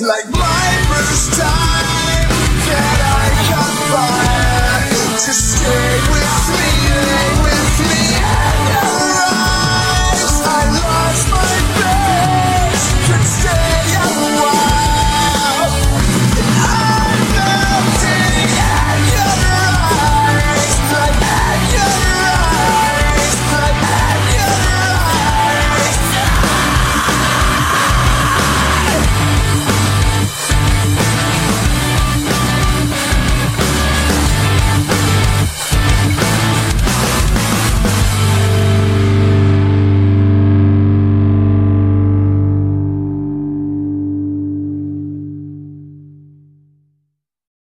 like